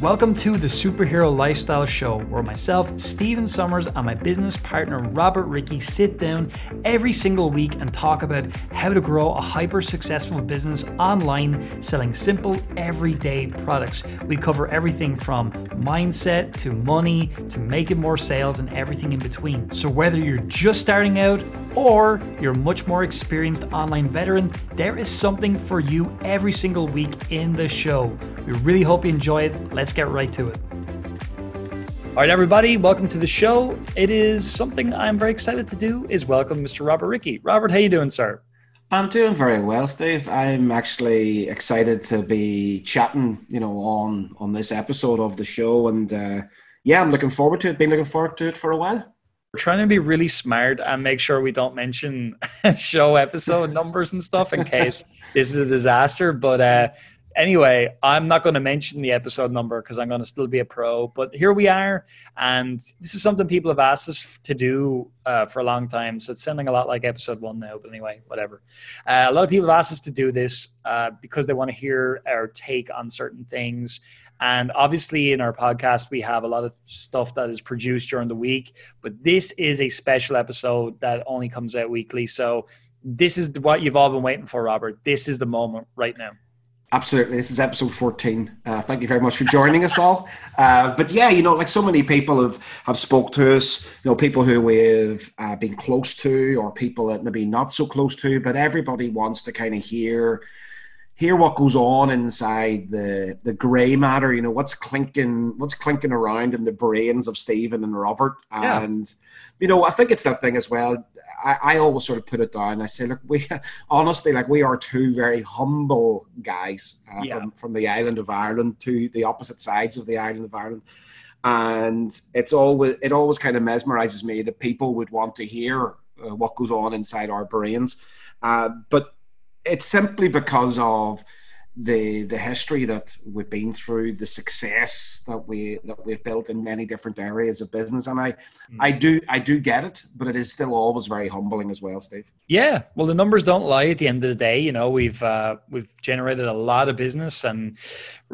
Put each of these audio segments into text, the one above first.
Welcome to the Superhero Lifestyle Show, where myself, Stephen Somers, and my business partner Robert Rickey sit down every single week and talk about how to grow a hyper successful business online selling simple, everyday products. We cover everything from mindset to money to making more sales and everything in between. So, whether you're just starting out or you're a much more experienced online veteran, there is something for you every single week in the show. We really hope you enjoy it. Let's get right to it. All right, everybody, welcome to the show. It is something I'm very excited to do is welcome Mr. Robert Rickey. Robert, how you doing, sir? I'm doing very well, Steve. I'm actually excited to be chatting, you know, on on this episode of the show, and uh, yeah, I'm looking forward to it. Been looking forward to it for a while. We're trying to be really smart and make sure we don't mention show episode numbers and stuff in case this is a disaster. But uh, anyway, I'm not going to mention the episode number because I'm going to still be a pro. But here we are, and this is something people have asked us to do uh, for a long time. So it's sounding a lot like episode one now. But anyway, whatever. Uh, a lot of people have asked us to do this uh, because they want to hear our take on certain things. And obviously, in our podcast, we have a lot of stuff that is produced during the week. But this is a special episode that only comes out weekly. So this is what you've all been waiting for, Robert. This is the moment right now. Absolutely. This is episode 14. Uh, thank you very much for joining us all. Uh, but yeah, you know, like so many people have, have spoke to us, you know, people who we've uh, been close to or people that maybe not so close to, but everybody wants to kind of hear hear what goes on inside the the grey matter. You know what's clinking, what's clinking around in the brains of Stephen and Robert. Yeah. And you know, I think it's that thing as well. I, I always sort of put it down. I say, look, we honestly, like we are two very humble guys uh, yeah. from from the island of Ireland to the opposite sides of the island of Ireland. And it's always it always kind of mesmerizes me that people would want to hear uh, what goes on inside our brains. Uh, but it's simply because of the the history that we've been through, the success that we that we've built in many different areas of business, and I mm. I do I do get it, but it is still always very humbling as well, Steve. Yeah, well, the numbers don't lie. At the end of the day, you know, we've uh, we've generated a lot of business, and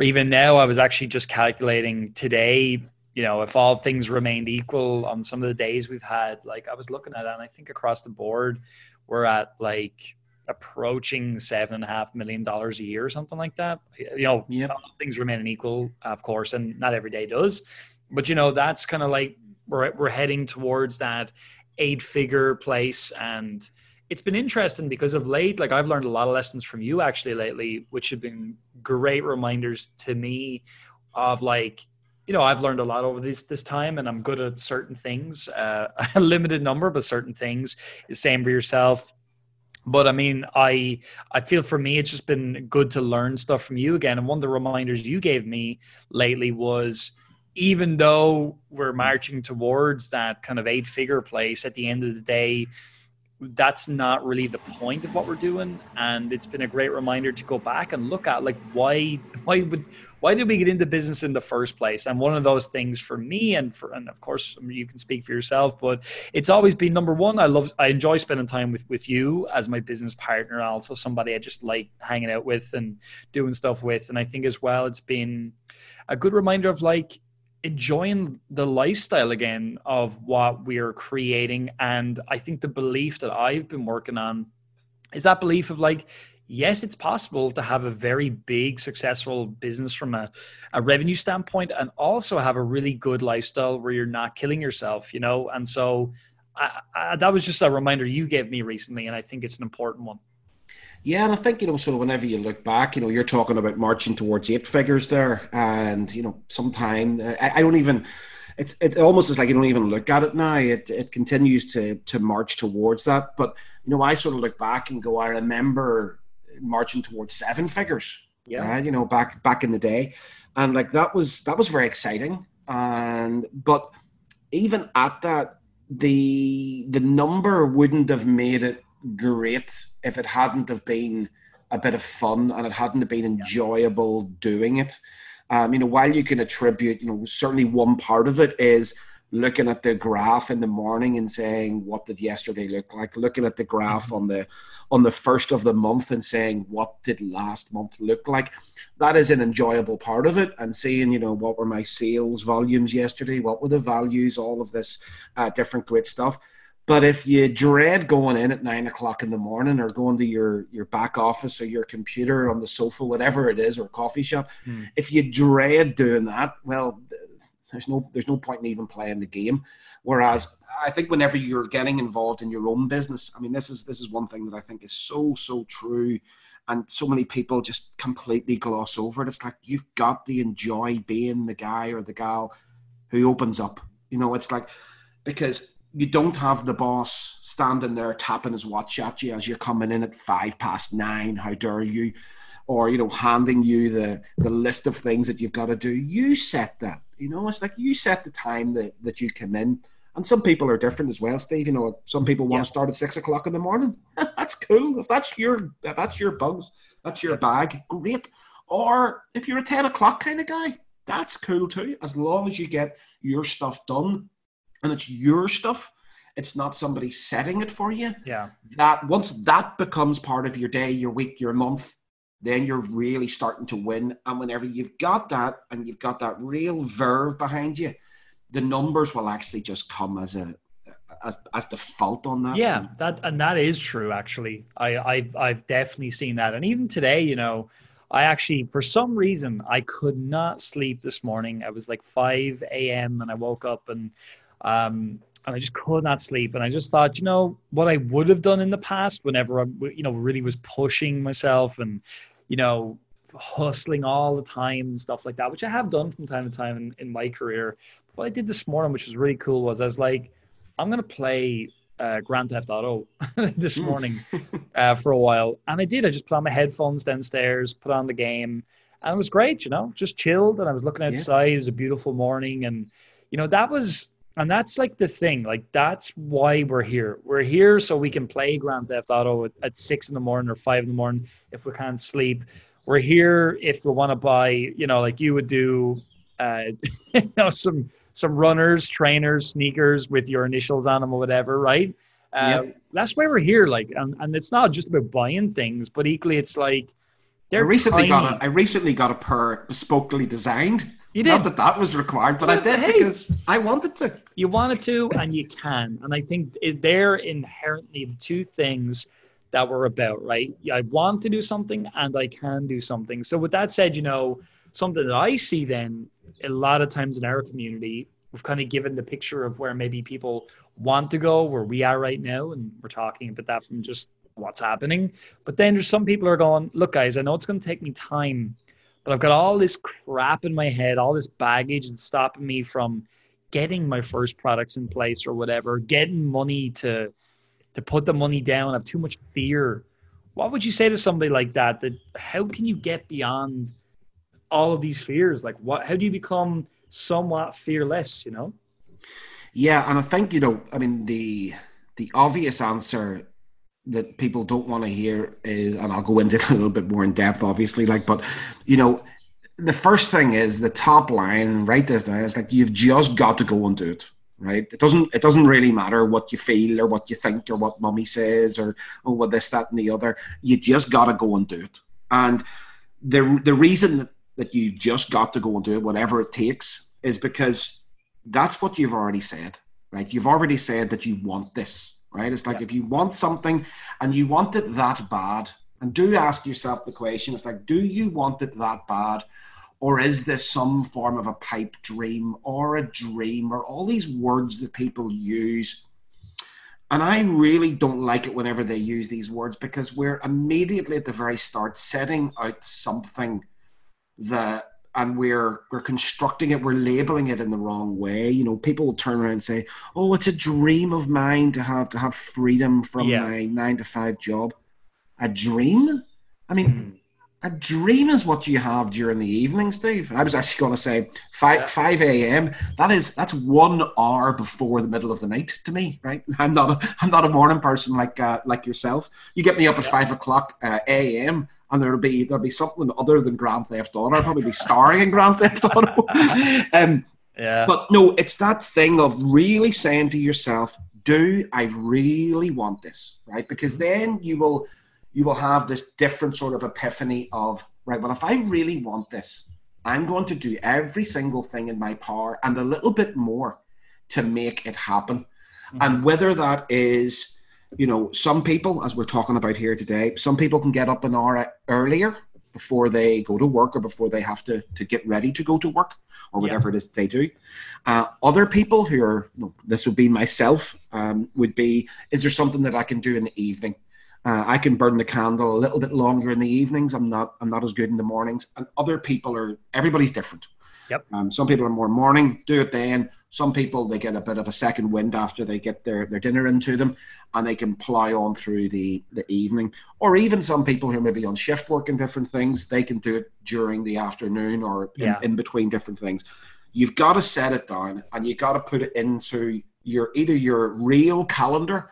even now, I was actually just calculating today. You know, if all things remained equal on some of the days we've had, like I was looking at it, and I think across the board, we're at like approaching seven and a half million dollars a year or something like that. You know, yep. things remaining equal, of course, and not every day does. But you know, that's kind of like we're we're heading towards that eight figure place and it's been interesting because of late like i've learned a lot of lessons from you actually lately which have been great reminders to me of like you know i've learned a lot over this this time and i'm good at certain things uh, a limited number but certain things same for yourself but I mean, I I feel for me it's just been good to learn stuff from you again. And one of the reminders you gave me lately was even though we're marching towards that kind of eight figure place at the end of the day, that's not really the point of what we're doing and it's been a great reminder to go back and look at like why why would why did we get into business in the first place? And one of those things for me and for and of course you can speak for yourself but it's always been number one i love i enjoy spending time with with you as my business partner also somebody i just like hanging out with and doing stuff with. And i think as well it's been a good reminder of like enjoying the lifestyle again of what we're creating. And I think the belief that I've been working on is that belief of like, yes, it's possible to have a very big, successful business from a, a revenue standpoint and also have a really good lifestyle where you're not killing yourself, you know? And so I, I, that was just a reminder you gave me recently. And I think it's an important one. Yeah, and I think you know, sort of whenever you look back, you know, you're talking about marching towards eight figures there, and you know, sometime I, I don't even. It's it almost is like you don't even look at it now. It it continues to to march towards that, but you know, I sort of look back and go, I remember marching towards seven figures. Yeah, right? you know, back back in the day, and like that was that was very exciting. And but even at that, the the number wouldn't have made it great if it hadn't have been a bit of fun and it hadn't have been enjoyable doing it. Um, you know, while you can attribute, you know, certainly one part of it is looking at the graph in the morning and saying what did yesterday look like looking at the graph mm-hmm. on the on the first of the month and saying what did last month look like that is an enjoyable part of it and seeing you know what were my sales volumes yesterday what were the values all of this uh, different great stuff but if you dread going in at nine o'clock in the morning or going to your, your back office or your computer on the sofa, whatever it is, or coffee shop, mm. if you dread doing that, well, there's no there's no point in even playing the game. Whereas I think whenever you're getting involved in your own business, I mean, this is this is one thing that I think is so so true, and so many people just completely gloss over it. It's like you've got to enjoy being the guy or the gal who opens up. You know, it's like because you don't have the boss standing there tapping his watch at you as you're coming in at five past nine. How dare you? Or you know, handing you the the list of things that you've got to do. You set that. You know, it's like you set the time that that you come in. And some people are different as well, Steve. You know, some people want yeah. to start at six o'clock in the morning. that's cool. If that's your if that's your bugs, that's your bag. Great. Or if you're a ten o'clock kind of guy, that's cool too. As long as you get your stuff done and it's your stuff. It's not somebody setting it for you. Yeah. That once that becomes part of your day, your week, your month, then you're really starting to win. And whenever you've got that and you've got that real verve behind you, the numbers will actually just come as a as, as default on that. Yeah, that and that is true. Actually, I, I I've definitely seen that, and even today, you know, I actually for some reason I could not sleep this morning. I was like five a.m. and I woke up and um, and I just could not sleep. And I just thought, you know, what I would have done in the past, whenever I, you know, really was pushing myself and, you know, hustling all the time and stuff like that, which I have done from time to time in, in my career. What I did this morning, which was really cool, was I was like, I'm gonna play uh, Grand Theft Auto this hmm. morning uh, for a while, and I did. I just put on my headphones downstairs, put on the game, and it was great. You know, just chilled, and I was looking outside. Yeah. It was a beautiful morning, and you know that was and that's like the thing. Like that's why we're here. We're here so we can play Grand Theft Auto at, at six in the morning or five in the morning if we can't sleep. We're here if we want to buy, you know, like you would do, uh, you know, some some runners, trainers, sneakers with your initials on them or whatever, right? Uh, yep. That's why we're here. Like, and, and it's not just about buying things, but equally, it's like I recently tiny. got a I recently got a pair bespokely designed. You did. Not that that was required, but, but I did hey, because I wanted to. You wanted to, and you can. And I think they're inherently the two things that we're about, right? I want to do something and I can do something. So, with that said, you know, something that I see then a lot of times in our community, we've kind of given the picture of where maybe people want to go, where we are right now. And we're talking about that from just what's happening. But then there's some people are going, look, guys, I know it's going to take me time but I've got all this crap in my head, all this baggage and stopping me from getting my first products in place or whatever, getting money to to put the money down. I have too much fear. What would you say to somebody like that? That how can you get beyond all of these fears? Like what how do you become somewhat fearless, you know? Yeah, and I think, you know, I mean the the obvious answer that people don't want to hear is, and I'll go into it a little bit more in depth, obviously. Like, but you know, the first thing is the top line. Write this down. It's like you've just got to go and do it. Right? It doesn't. It doesn't really matter what you feel or what you think or what mummy says or oh, what this, that, and the other. You just got to go and do it. And the the reason that, that you just got to go and do it, whatever it takes, is because that's what you've already said. Right? You've already said that you want this right? It's like yeah. if you want something and you want it that bad, and do ask yourself the question it's like, do you want it that bad? Or is this some form of a pipe dream or a dream or all these words that people use? And I really don't like it whenever they use these words because we're immediately at the very start setting out something that and we're we're constructing it, we're labeling it in the wrong way. You know, people will turn around and say, "Oh, it's a dream of mine to have to have freedom from yeah. my nine to five job." A dream? I mean, mm. A dream is what you have during the evening, Steve. I was actually going to say five yeah. five a.m. That is that's one hour before the middle of the night to me, right? I'm not a, I'm not a morning person like uh, like yourself. You get me up at yeah. five o'clock uh, a.m and there'll be there'll be something other than Grand Theft Auto. I'll probably be starring in Grand Theft Auto. um, Yeah. But no, it's that thing of really saying to yourself, do I really want this? Right? Because then you will you will have this different sort of epiphany of, right, well, if I really want this, I'm going to do every single thing in my power and a little bit more to make it happen. Mm-hmm. And whether that is, you know, some people, as we're talking about here today, some people can get up an hour earlier before they go to work or before they have to, to get ready to go to work or whatever yeah. it is they do. Uh, other people who are, you know, this would be myself, um, would be, is there something that I can do in the evening? Uh, I can burn the candle a little bit longer in the evenings. I'm not I'm not as good in the mornings. And other people are everybody's different. Yep. Um, some people are more morning, do it then. Some people they get a bit of a second wind after they get their, their dinner into them, and they can ply on through the the evening. Or even some people who are maybe on shift work and different things, they can do it during the afternoon or in, yeah. in between different things. You've got to set it down, and you've got to put it into your either your real calendar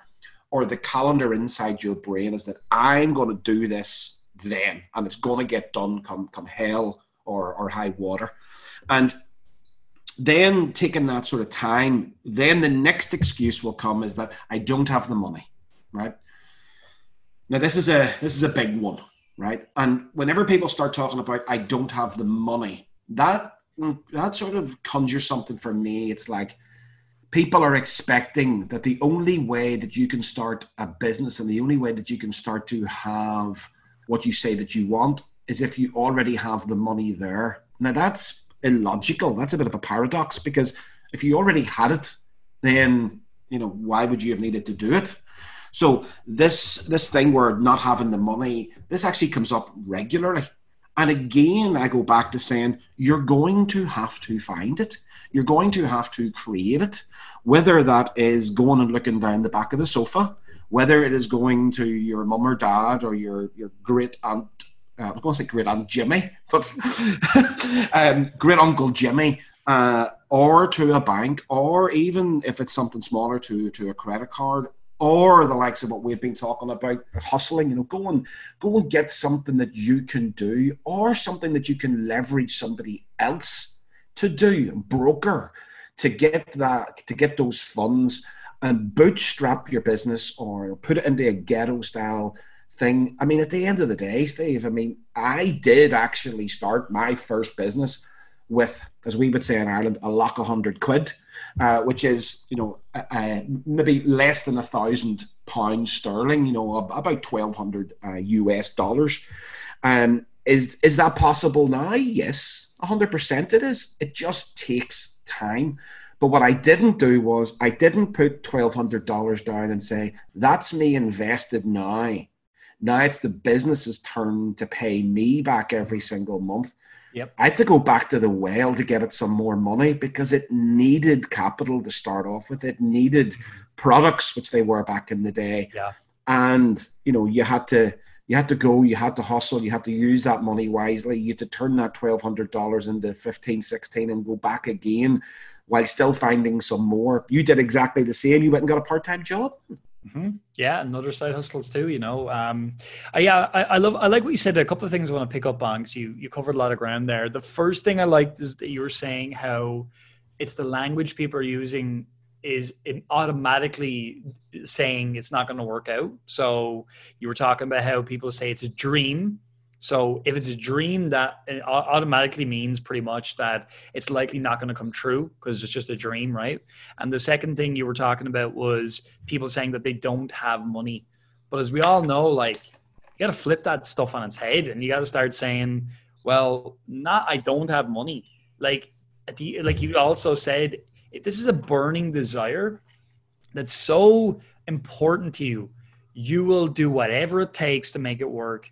or the calendar inside your brain is that I'm going to do this then, and it's going to get done come come hell or or high water, and then taking that sort of time, then the next excuse will come is that I don't have the money, right? Now this is a this is a big one, right? And whenever people start talking about I don't have the money, that that sort of conjures something for me. It's like people are expecting that the only way that you can start a business and the only way that you can start to have what you say that you want is if you already have the money there. Now that's illogical. That's a bit of a paradox because if you already had it, then you know why would you have needed to do it? So this this thing where not having the money, this actually comes up regularly. And again, I go back to saying you're going to have to find it. You're going to have to create it, whether that is going and looking down the back of the sofa, whether it is going to your mum or dad or your, your great aunt. Uh, I was going to say great aunt Jimmy, but um, great uncle Jimmy, uh, or to a bank, or even if it's something smaller, to to a credit card, or the likes of what we've been talking about hustling you know go and go and get something that you can do or something that you can leverage somebody else to do, broker, to get that, to get those funds and bootstrap your business or put it into a ghetto style thing. I mean, at the end of the day, Steve, I mean, I did actually start my first business with, as we would say in Ireland, a a hundred quid, uh, which is, you know, uh, maybe less than a thousand pounds sterling, you know, about 1200 uh, US dollars. Um, is, is that possible now? Yes. 100% it is. It just takes time. But what I didn't do was I didn't put $1,200 down and say, that's me invested now. Now it's the business's turn to pay me back every single month. Yep. I had to go back to the well to get it some more money because it needed capital to start off with. It needed mm-hmm. products, which they were back in the day. Yeah. And, you know, you had to you had to go, you had to hustle, you had to use that money wisely. You had to turn that $1,200 into 15, 16 and go back again while still finding some more. You did exactly the same. You went and got a part time job. Mm-hmm. Yeah, and other side hustles too. You know, um, I, yeah, I, I, love. I like what you said. A couple of things I want to pick up on because you you covered a lot of ground there. The first thing I liked is that you were saying how it's the language people are using is automatically saying it's not going to work out. So you were talking about how people say it's a dream. So if it's a dream, that automatically means pretty much that it's likely not going to come true because it's just a dream, right? And the second thing you were talking about was people saying that they don't have money. But as we all know, like you got to flip that stuff on its head, and you got to start saying, "Well, not I don't have money." Like, the, like you also said, if this is a burning desire that's so important to you, you will do whatever it takes to make it work.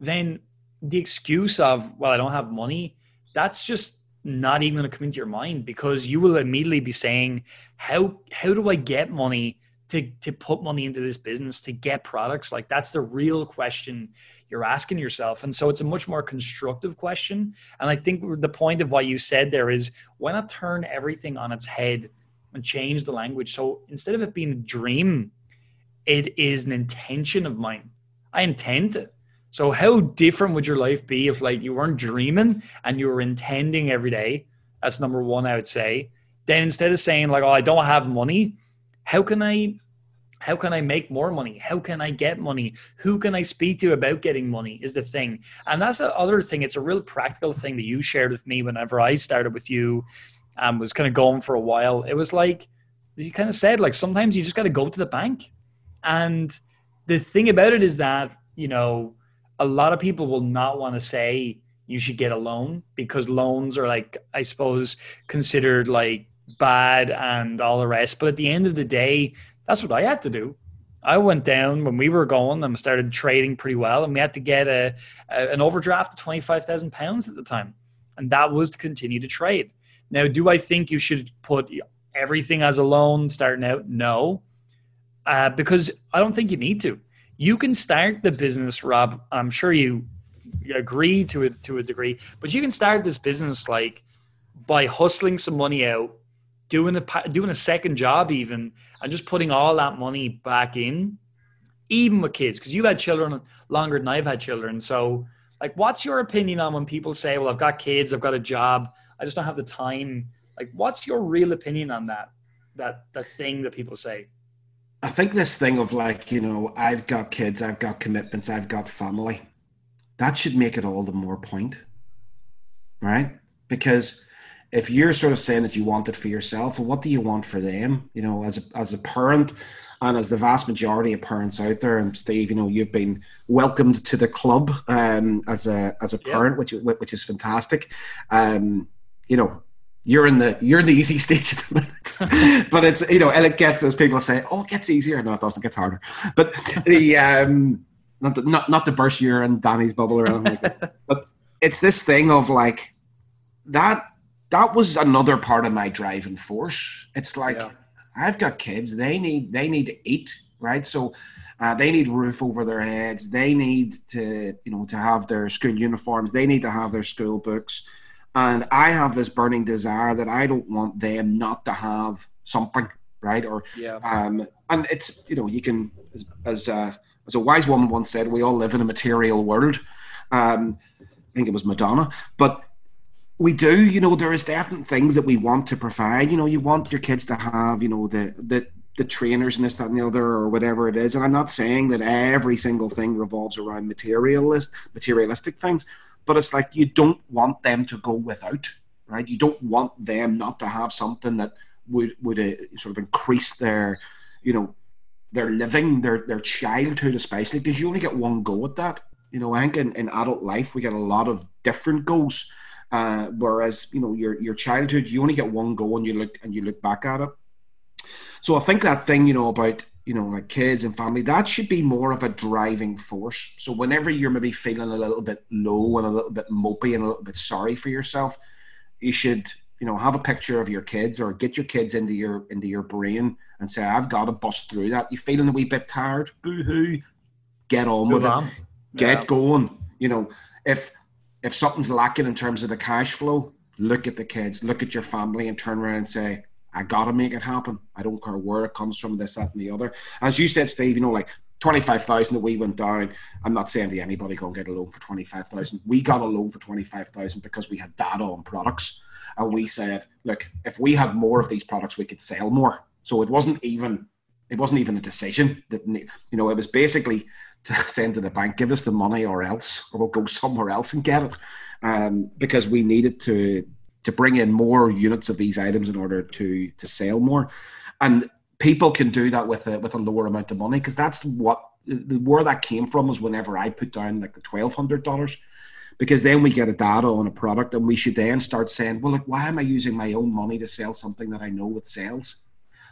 Then the excuse of, well, I don't have money, that's just not even going to come into your mind because you will immediately be saying, how how do I get money to to put money into this business to get products? Like that's the real question you're asking yourself. And so it's a much more constructive question. And I think the point of what you said there is why not turn everything on its head and change the language? So instead of it being a dream, it is an intention of mine. I intend it. So how different would your life be if like you weren't dreaming and you were intending every day That's number one, I would say. Then instead of saying like, "Oh, I don't have money," how can I how can I make more money? How can I get money? Who can I speak to about getting money is the thing. And that's the other thing. It's a real practical thing that you shared with me whenever I started with you and was kind of going for a while. It was like, you kind of said, like, sometimes you just got to go to the bank. And the thing about it is that, you know, a lot of people will not want to say you should get a loan because loans are like, I suppose, considered like bad and all the rest. But at the end of the day, that's what I had to do. I went down when we were going and started trading pretty well, and we had to get a, a an overdraft of twenty five thousand pounds at the time, and that was to continue to trade. Now, do I think you should put everything as a loan starting out? No, uh, because I don't think you need to. You can start the business, Rob. I'm sure you agree to it to a degree, but you can start this business like by hustling some money out doing a doing a second job even and just putting all that money back in even with kids because you've had children longer than i've had children. So like what's your opinion on when people say well i've got kids i've got a job i just don't have the time like what's your real opinion on that that that thing that people say? I think this thing of like you know i've got kids i've got commitments i've got family that should make it all the more point right? Because if you're sort of saying that you want it for yourself, well, what do you want for them? You know, as a, as a parent, and as the vast majority of parents out there, and Steve, you know, you've been welcomed to the club um, as a as a parent, which which is fantastic. Um, you know, you're in the you're in the easy stage at the minute, but it's you know, and it gets as people say, oh, it gets easier. No, it doesn't. It gets harder. But the um, not the, not not to burst your and Danny's bubble or anything like that, but it's this thing of like that that was another part of my driving force. It's like yeah. I've got kids; they need they need to eat, right? So uh, they need roof over their heads. They need to you know to have their school uniforms. They need to have their school books. And I have this burning desire that I don't want them not to have something, right? Or yeah. Um, and it's you know you can as as, uh, as a wise woman once said, we all live in a material world. Um, I think it was Madonna, but we do you know there is definite things that we want to provide. You know you want your kids to have you know the the the trainers and this that and the other or whatever it is. And i'm not saying that every single thing revolves around materialist materialistic things but it's like you don't want them to go without right? You don't want them not to have something that would would uh, sort of increase their you know their living their their childhood especially because you only get one go at that. You know i think in, in adult life we get a lot of different goals uh, whereas you know your your childhood, you only get one go and you look and you look back at it. So I think that thing you know about you know like kids and family that should be more of a driving force. So whenever you're maybe feeling a little bit low and a little bit mopey and a little bit sorry for yourself, you should you know have a picture of your kids or get your kids into your into your brain and say I've got to bust through that. You feeling a wee bit tired? Boo hoo! Get on Move with on. it. Get yeah. going. You know if if something's lacking in terms of the cash flow, look at the kids, look at your family, and turn around and say, I gotta make it happen. I don't care where it comes from, this, that, and the other. As you said, Steve, you know, like 25,000 that we went down. I'm not saying to anybody go and get a loan for 25,000. We got a loan for 25,000 because we had data on products. And we said, look, if we had more of these products, we could sell more. So it wasn't even, it wasn't even a decision that, you know, it was basically to send to the bank, give us the money or else, or we'll go somewhere else and get it. Um, because we needed to to bring in more units of these items in order to to sell more. And people can do that with a with a lower amount of money because that's what the where that came from was whenever I put down like the twelve hundred dollars. Because then we get a data on a product and we should then start saying, well, like, why am I using my own money to sell something that I know it sells?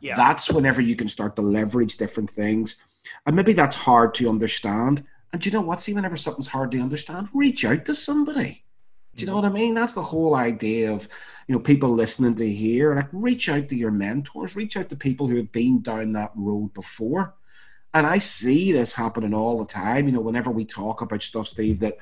Yeah. That's whenever you can start to leverage different things and maybe that's hard to understand. And you know what? See, whenever something's hard to understand, reach out to somebody. Do you know mm. what I mean? That's the whole idea of you know people listening to hear. Like, reach out to your mentors, reach out to people who have been down that road before. And I see this happening all the time. You know, whenever we talk about stuff, Steve, that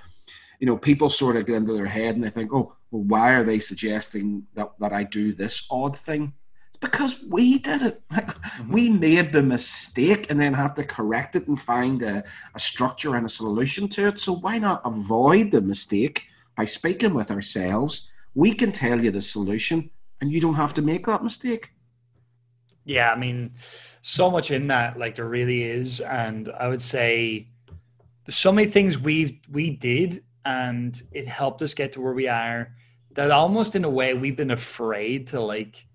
you know people sort of get into their head and they think, "Oh, well, why are they suggesting that that I do this odd thing?" Because we did it. mm-hmm. We made the mistake and then had to correct it and find a, a structure and a solution to it. So why not avoid the mistake by speaking with ourselves We can tell you the solution, and you don't have to make that mistake. Yeah, I mean, so much in that, like there really is, and I would say there's so many things we've we did, and it helped us get to where we are. That almost in a way we've been afraid to like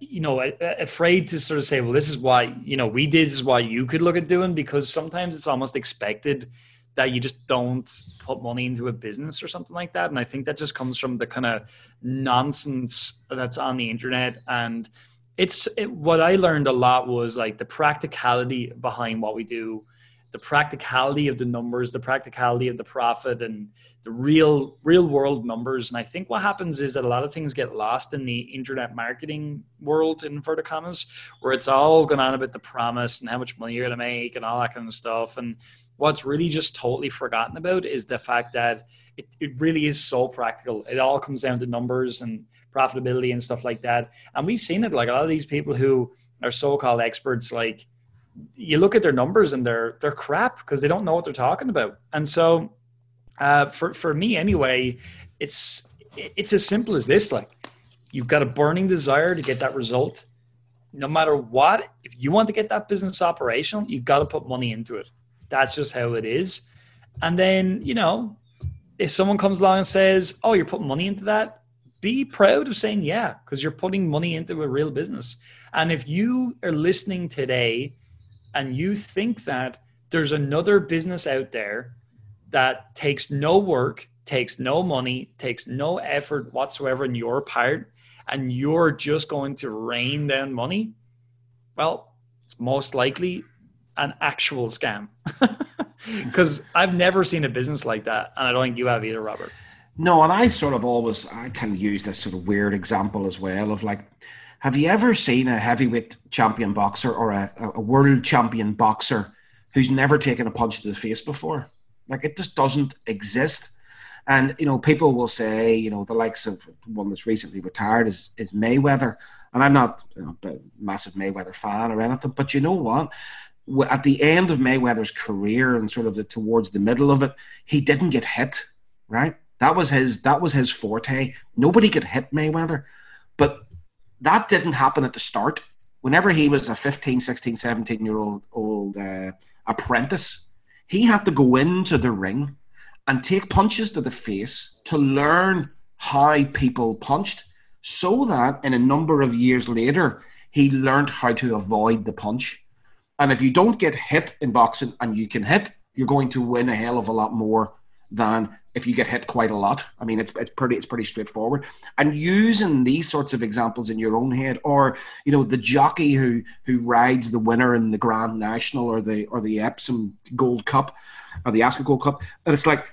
you know, afraid to sort of say, well, this is why, you know, we did, is why you could look at doing, because sometimes it's almost expected that you just don't put money into a business or something like that. And I think that just comes from the kind of nonsense that's on the internet. And it's it, what I learned a lot was like the practicality behind what we do the practicality of the numbers, the practicality of the profit, and the real real world numbers. And I think what happens is that a lot of things get lost in the internet marketing world, in inverted commas, where it's all going on about the promise and how much money you're going to make and all that kind of stuff. And what's really just totally forgotten about is the fact that it, it really is so practical. It all comes down to numbers and profitability and stuff like that. And we've seen it like a lot of these people who are so-called experts, like you look at their numbers and they're they're crap because they don't know what they're talking about. And so, uh, for for me anyway, it's it's as simple as this: like you've got a burning desire to get that result. No matter what, if you want to get that business operational, you've got to put money into it. That's just how it is. And then you know, if someone comes along and says, "Oh, you're putting money into that," be proud of saying yeah because you're putting money into a real business. And if you are listening today and you think that there's another business out there that takes no work, takes no money, takes no effort whatsoever in your part, and you're just going to rain down money, well, it's most likely an actual scam. Because I've never seen a business like that, and I don't think you have either, Robert. No, and I sort of always I can use this sort of weird example as well of like have you ever seen a heavyweight champion boxer or a, a world champion boxer who's never taken a punch to the face before? Like it just doesn't exist. And you know, people will say, you know, the likes of one that's recently retired is is Mayweather, and I'm not you know, a massive Mayweather fan or anything, but you know what? At the end of Mayweather's career and sort of the, towards the middle of it, he didn't get hit. Right? That was his that was his forte. Nobody could hit Mayweather, but that didn't happen at the start. Whenever he was a 15, 16, 17 year old, old uh, apprentice, he had to go into the ring and take punches to the face to learn how people punched so that in a number of years later, he learned how to avoid the punch. And if you don't get hit in boxing and you can hit, you're going to win a hell of a lot more than if you get hit quite a lot. I mean, it's, it's pretty it's pretty straightforward. And using these sorts of examples in your own head, or you know, the jockey who who rides the winner in the Grand National or the or the Epsom Gold Cup or the Ascot Gold Cup, and it's like,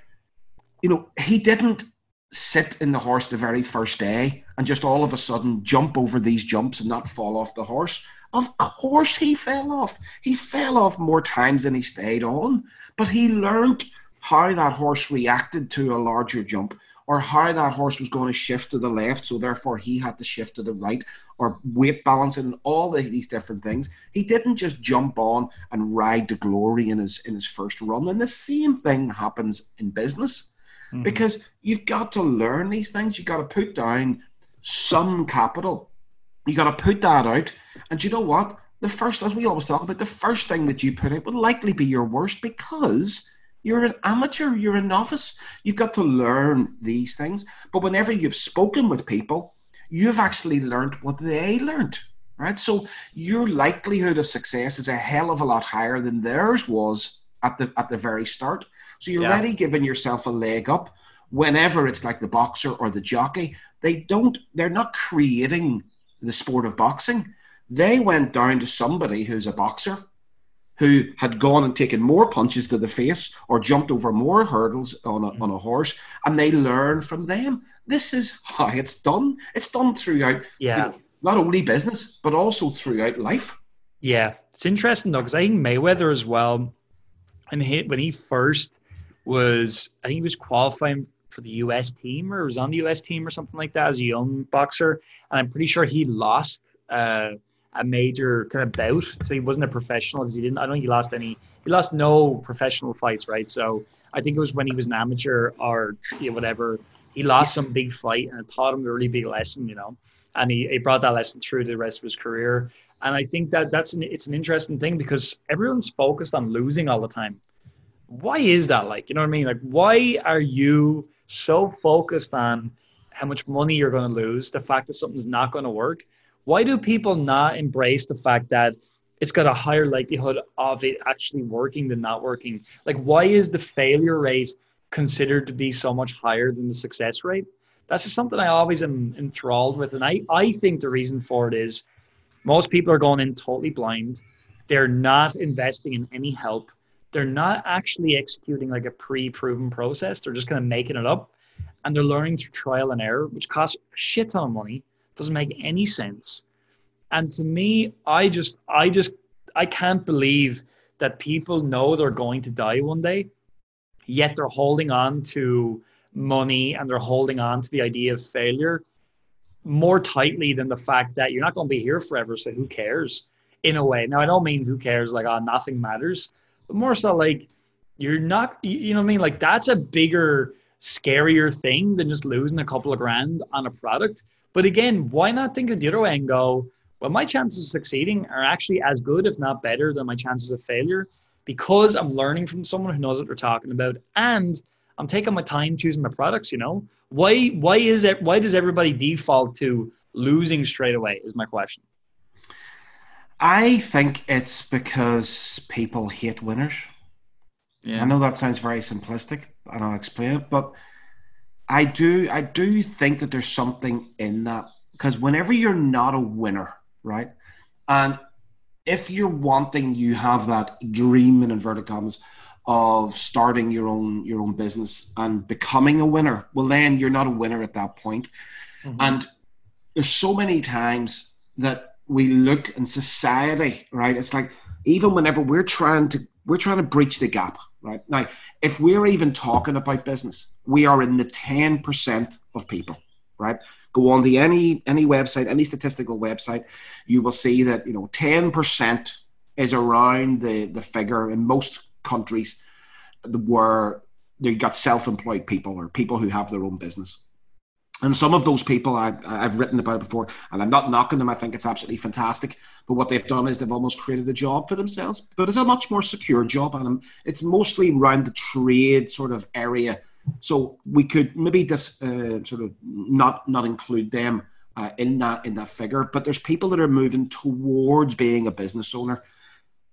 you know, he didn't sit in the horse the very first day and just all of a sudden jump over these jumps and not fall off the horse. Of course, he fell off. He fell off more times than he stayed on, but he learned how that horse reacted to a larger jump or how that horse was going to shift to the left, so therefore he had to shift to the right, or weight balancing, and all the, these different things. He didn't just jump on and ride to glory in his in his first run. And the same thing happens in business, mm-hmm. because you've got to learn these things. You've got to put down some capital. You got to put that out, and you know what? The first, as we always talk about, the first thing that you put out would likely be your worst because you're an amateur, you're a novice. You've got to learn these things. But whenever you've spoken with people, you've actually learned what they learned, right? So your likelihood of success is a hell of a lot higher than theirs was at the at the very start. So you're yeah. already giving yourself a leg up. Whenever it's like the boxer or the jockey, they don't. They're not creating the sport of boxing. They went down to somebody who's a boxer who had gone and taken more punches to the face or jumped over more hurdles on a, on a horse, and they learn from them. This is how it's done. It's done throughout, yeah, you know, not only business but also throughout life. Yeah, it's interesting though because I think Mayweather as well, and he, when he first was, I think he was qualifying for the U.S. team or was on the U.S. team or something like that as a young boxer, and I'm pretty sure he lost. Uh, a major kind of bout. So he wasn't a professional because he didn't. I don't think he lost any. He lost no professional fights, right? So I think it was when he was an amateur or you know, whatever. he lost some big fight and it taught him a really big lesson, you know, and he, he brought that lesson through the rest of his career. And I think that that's an, it's an interesting thing because everyone's focused on losing all the time. Why is that like? You know what I mean? Like, why are you so focused on how much money you're going to lose, the fact that something's not going to work? Why do people not embrace the fact that it's got a higher likelihood of it actually working than not working? Like, why is the failure rate considered to be so much higher than the success rate? That's just something I always am enthralled with. And I, I think the reason for it is most people are going in totally blind. They're not investing in any help. They're not actually executing like a pre proven process. They're just kind of making it up. And they're learning through trial and error, which costs a shit ton of money. Doesn't make any sense. And to me, I just, I just, I can't believe that people know they're going to die one day yet they're holding on to money and they're holding on to the idea of failure more tightly than the fact that you're not going to be here forever so who cares in a way. Now i don't mean who cares like oh nothing matters but more so like you're not you know what i mean? Like that's a bigger scarier thing than just losing a couple of grand on a product but again why not think of the other way and go well my chances of succeeding are actually as good if not better than my chances of failure because I'm learning from someone who knows what they're talking about and I'm taking my time choosing my products, you know? Why why is it why does everybody default to losing straight away is my question. I think it's because people hate winners. Yeah. I know that sounds very simplistic and I'll explain it, but I do I do think that there's something in that because whenever you're not a winner, right? And if you're wanting, you have that dream in inverted commas of starting your own your own business and becoming a winner. Well, then you're not a winner at that point. Mm-hmm. And there's so many times that we look in society, right? It's like even whenever we're trying to we're trying to breach the gap, right? Now, if we're even talking about business, we are in the 10% of people, right? Go on the any any website, any statistical website, you will see that you know ten percent is around the the figure in most countries where they got self-employed people or people who have their own business. And some of those people I, have written about before, and I'm not knocking them. I think it's absolutely fantastic. But what they've done is they've almost created a job for themselves, but it's a much more secure job, and it's mostly around the trade sort of area so we could maybe just uh, sort of not not include them uh, in that in that figure. But there's people that are moving towards being a business owner,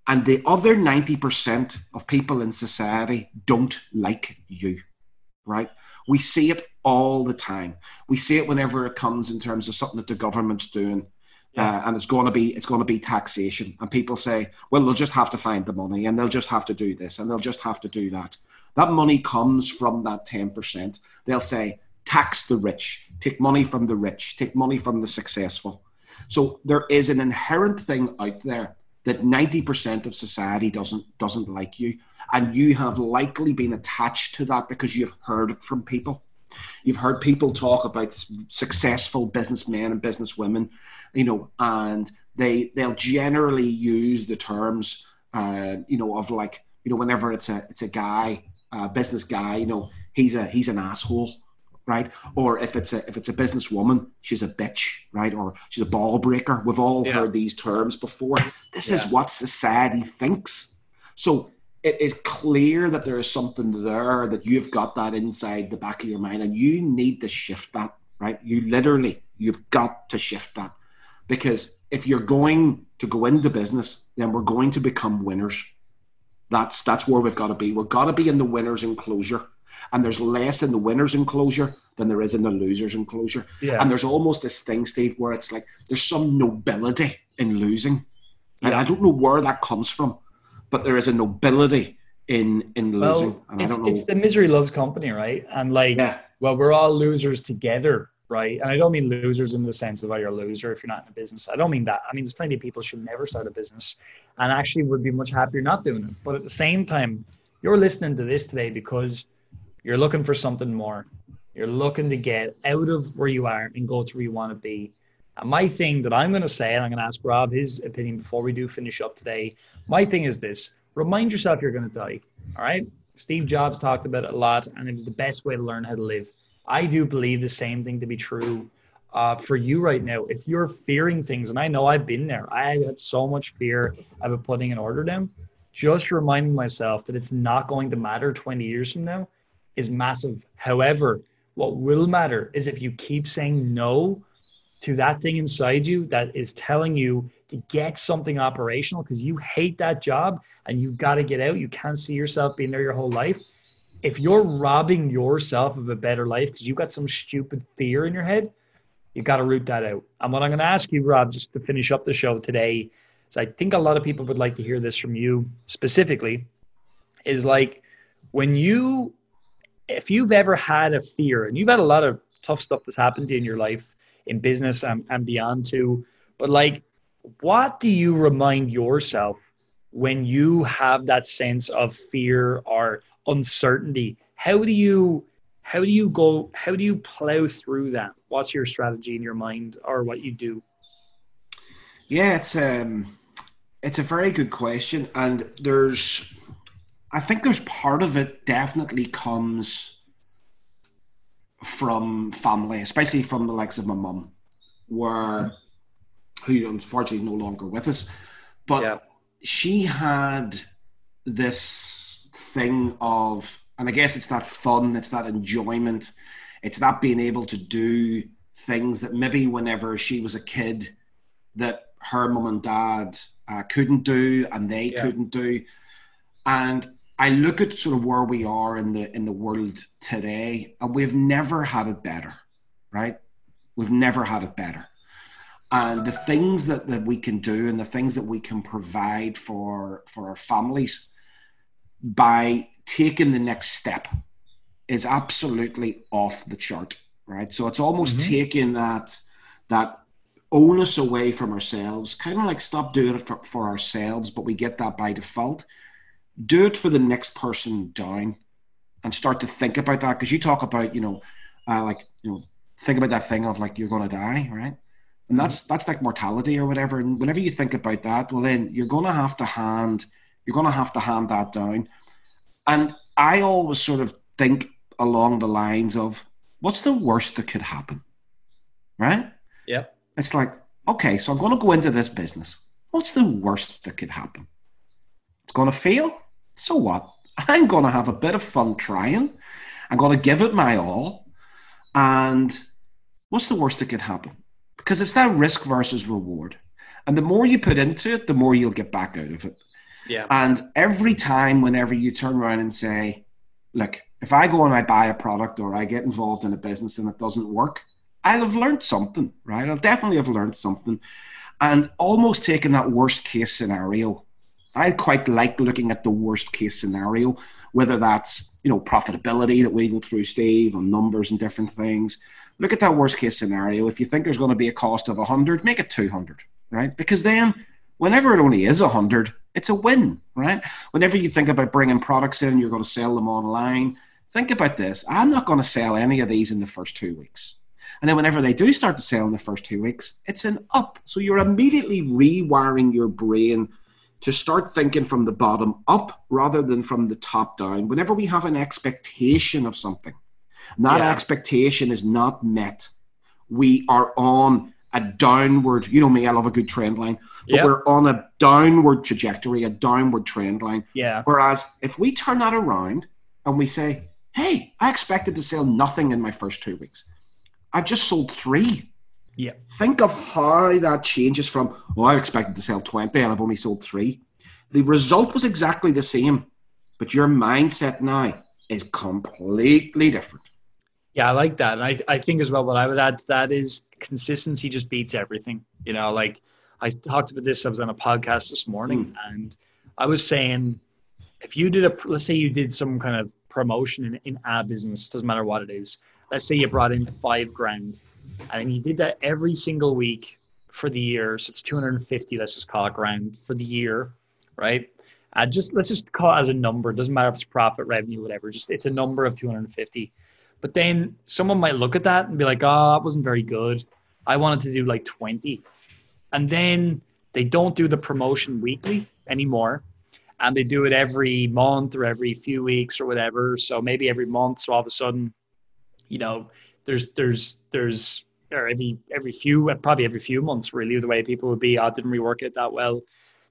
and the other ninety percent of people in society don't like you, right? We see it all the time. We see it whenever it comes in terms of something that the government's doing. Yeah. Uh, and it's going to be it's going to be taxation and people say well they'll just have to find the money and they'll just have to do this and they'll just have to do that that money comes from that 10%. They'll say, tax the rich, take money from the rich, take money from the successful. So there is an inherent thing out there that 90% of society doesn't doesn't like you and you have likely been attached to that because you've heard it from people you've heard people talk about successful businessmen and businesswomen you know and they they'll generally use the terms uh, you know of like you know whenever it's a it's a guy uh, business guy, you know, he's a he's an asshole, right? Or if it's a if it's a businesswoman, she's a bitch, right? Or she's a ball breaker. We've all yeah. heard these terms before. This yeah. is what society thinks. So it is clear that there is something there that you've got that inside the back of your mind, and you need to shift that, right? You literally you've got to shift that because if you're going to go into business, then we're going to become winners that's that's where we've got to be. We've got to be in the winners enclosure, and there's less in the winners enclosure than there is in the losers enclosure. Yeah. And there's almost this thing, Steve, where it's like there's some nobility in losing, and. I don't know where that comes from, but there is a nobility in in losing. Well, and it's, it's the misery loves company, right? And like, yeah. well, we're all losers together right? And I don't mean losers in the sense of oh, you're a loser if you're not in a business. I don't mean that. I mean, there's plenty of people should never start a business and actually would be much happier not doing it. But at the same time, you're listening to this today because you're looking for something more. You're looking to get out of where you are and go to where you want to be. And my thing that I'm going to say, and I'm going to ask Rob his opinion before we do finish up today. My thing is this remind yourself you're going to die. All right. Steve Jobs talked about it a lot, and it was the best way to learn how to live I do believe the same thing to be true uh, for you right now. If you're fearing things, and I know I've been there, I had so much fear of putting an order down. Just reminding myself that it's not going to matter 20 years from now is massive. However, what will matter is if you keep saying no to that thing inside you that is telling you to get something operational because you hate that job and you've got to get out. You can't see yourself being there your whole life. If you're robbing yourself of a better life because you've got some stupid fear in your head, you've got to root that out. And what I'm going to ask you, Rob, just to finish up the show today, is I think a lot of people would like to hear this from you specifically, is like when you, if you've ever had a fear, and you've had a lot of tough stuff that's happened to you in your life, in business and, and beyond too, but like, what do you remind yourself when you have that sense of fear or uncertainty? How do you how do you go how do you plow through that? What's your strategy in your mind or what you do? Yeah it's um it's a very good question and there's i think there's part of it definitely comes from family especially from the likes of my mum where who unfortunately no longer with us but yeah. she had this thing of and I guess it's that fun, it's that enjoyment, it's that being able to do things that maybe whenever she was a kid that her mum and dad uh, couldn't do and they yeah. couldn't do. And I look at sort of where we are in the in the world today, and we've never had it better, right? We've never had it better. And the things that, that we can do and the things that we can provide for for our families by taking the next step is absolutely off the chart, right? So it's almost mm-hmm. taking that that onus away from ourselves, kind of like stop doing it for, for ourselves, but we get that by default. Do it for the next person down and start to think about that. Because you talk about, you know, uh, like, you know, think about that thing of like you're gonna die, right? And that's mm-hmm. that's like mortality or whatever. And whenever you think about that, well then you're gonna have to hand you're gonna have to hand that down. And I always sort of think along the lines of what's the worst that could happen? Right? Yeah. It's like, okay, so I'm going to go into this business. What's the worst that could happen? It's going to fail. So what? I'm going to have a bit of fun trying. I'm going to give it my all. And what's the worst that could happen? Because it's that risk versus reward. And the more you put into it, the more you'll get back out of it. Yeah. And every time, whenever you turn around and say, look, if I go and I buy a product or I get involved in a business and it doesn't work, I'll have learned something, right? I'll definitely have learned something. And almost taking that worst case scenario, I quite like looking at the worst case scenario, whether that's, you know, profitability that we go through, Steve, on numbers and different things. Look at that worst case scenario. If you think there's going to be a cost of 100, make it 200, right? Because then whenever it only is 100, it's a win, right? Whenever you think about bringing products in, you're going to sell them online. Think about this. I'm not going to sell any of these in the first two weeks. And then whenever they do start to sell in the first two weeks, it's an up. So you're immediately rewiring your brain to start thinking from the bottom up rather than from the top down. Whenever we have an expectation of something, that yeah. expectation is not met, we are on a downward, you know me, I love a good trend line, but yep. we're on a downward trajectory, a downward trend line. Yeah. Whereas if we turn that around and we say, hey, I expected to sell nothing in my first two weeks, I've just sold three. Yeah. Think of how that changes from, oh, I expected to sell 20 and I've only sold three. The result was exactly the same, but your mindset now is completely different. Yeah, I like that. And I, I think as well, what I would add to that is consistency just beats everything. You know, like I talked about this, I was on a podcast this morning mm. and I was saying, if you did a, let's say you did some kind of promotion in, in a business, doesn't matter what it is. Let's say you brought in five grand and you did that every single week for the year. So it's 250, let's just call it grand for the year, right? Uh, just let's just call it as a number. It doesn't matter if it's profit, revenue, whatever. Just it's a number of 250. But then someone might look at that and be like, oh, that wasn't very good. I wanted to do like 20. And then they don't do the promotion weekly anymore. And they do it every month or every few weeks or whatever. So maybe every month. So all of a sudden, you know, there's there's there's or every every few probably every few months really the way people would be. Oh, didn't rework it that well.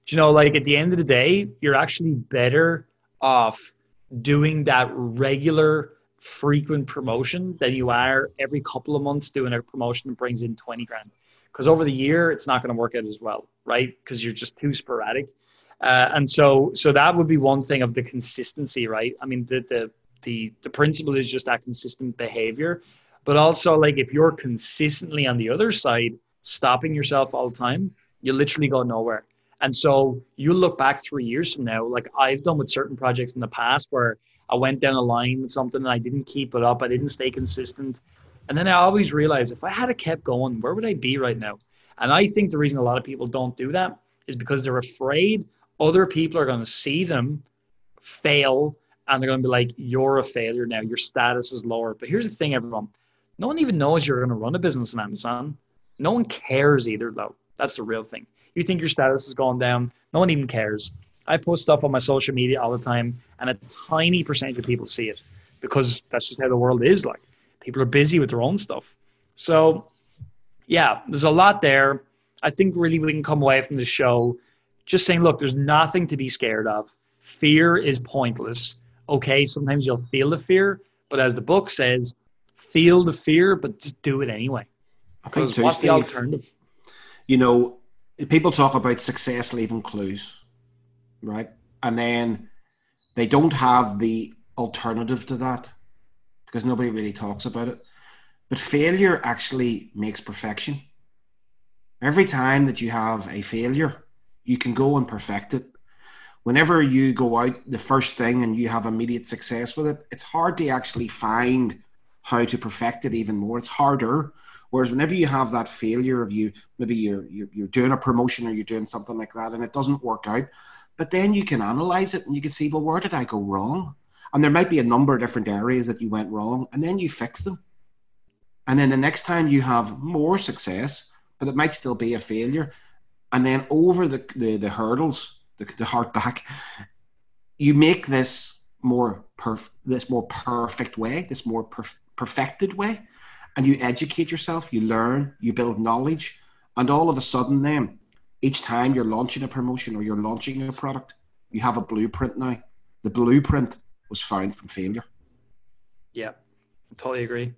Do you know like at the end of the day you're actually better off doing that regular frequent promotion than you are every couple of months doing a promotion that brings in 20 grand. Because over the year it's not going to work out as well right? Because you're just too sporadic. Uh, and so so that would be one thing of the consistency right? I mean the the the, the principle is just that consistent behavior but also, like, if you're consistently on the other side, stopping yourself all the time, you literally go nowhere. And so you look back three years from now, like I've done with certain projects in the past where I went down a line with something and I didn't keep it up, I didn't stay consistent. And then I always realize if I had kept going, where would I be right now? And I think the reason a lot of people don't do that is because they're afraid other people are going to see them fail and they're going to be like, you're a failure now. Your status is lower. But here's the thing, everyone no one even knows you're going to run a business on Amazon. No one cares either, though. That's the real thing. You think your status is going down. No one even cares. I post stuff on my social media all the time, and a tiny percentage of people see it because that's just how the world is. Like people are busy with their own stuff. So, yeah, there's a lot there. I think really we can come away from the show just saying, look, there's nothing to be scared of. Fear is pointless. Okay, sometimes you'll feel the fear, but as the book says, feel the fear, but just do it anyway. I think too, what's Steve, the alternative? You know, people talk about success leaving clues, right? And then they don't have the alternative to that because nobody really talks about it. But failure actually makes perfection. Every time that you have a failure, you can go and perfect it. Whenever you go out the first thing and you have immediate success with it, it's hard to actually find how to perfect it even more. It's harder. Whereas whenever you have that failure of you, maybe you're, you're, you're doing a promotion or you're doing something like that and it doesn't work out, but then you can analyze it and you can see, well, where did I go wrong? And there might be a number of different areas that you went wrong and then you fix them. And then the next time you have more success, but it might still be a failure. And then over the, the, the hurdles, the, the heart back, you make this more perf- this more perfect way, this more perf- perfected way, and you educate yourself, you learn, you build knowledge, and all of a sudden, then each time you're launching a promotion or you're launching a product, you have a blueprint now. The blueprint was found from failure. Yeah, I totally agree.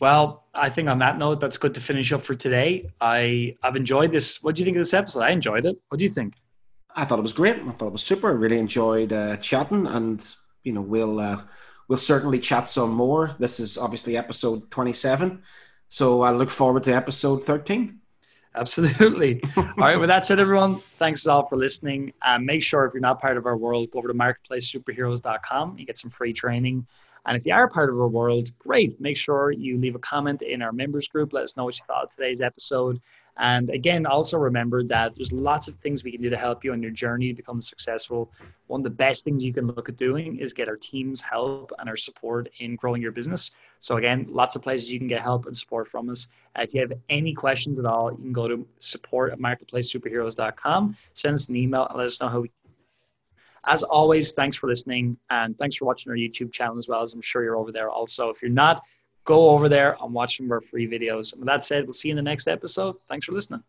Well, I think on that note, that's good to finish up for today. I I've enjoyed this. What do you think of this episode? I enjoyed it. What do you think? I thought it was great. I thought it was super. I really enjoyed uh, chatting, and you know, we'll uh, we'll certainly chat some more. This is obviously episode 27. So I look forward to episode 13. Absolutely. all right. Well, that's it, everyone. Thanks all for listening. And make sure if you're not part of our world, go over to marketplacesuperheroes.com. You get some free training. And if you are part of our world, great. Make sure you leave a comment in our members group. Let us know what you thought of today's episode. And again, also remember that there's lots of things we can do to help you on your journey to become successful. One of the best things you can look at doing is get our team's help and our support in growing your business. So again, lots of places you can get help and support from us. If you have any questions at all, you can go to support at marketplacesuperheroes.com. Send us an email and let us know how we as always, thanks for listening and thanks for watching our YouTube channel as well, as I'm sure you're over there also. If you're not, go over there and watch some of our free videos. And that said, we'll see you in the next episode. Thanks for listening.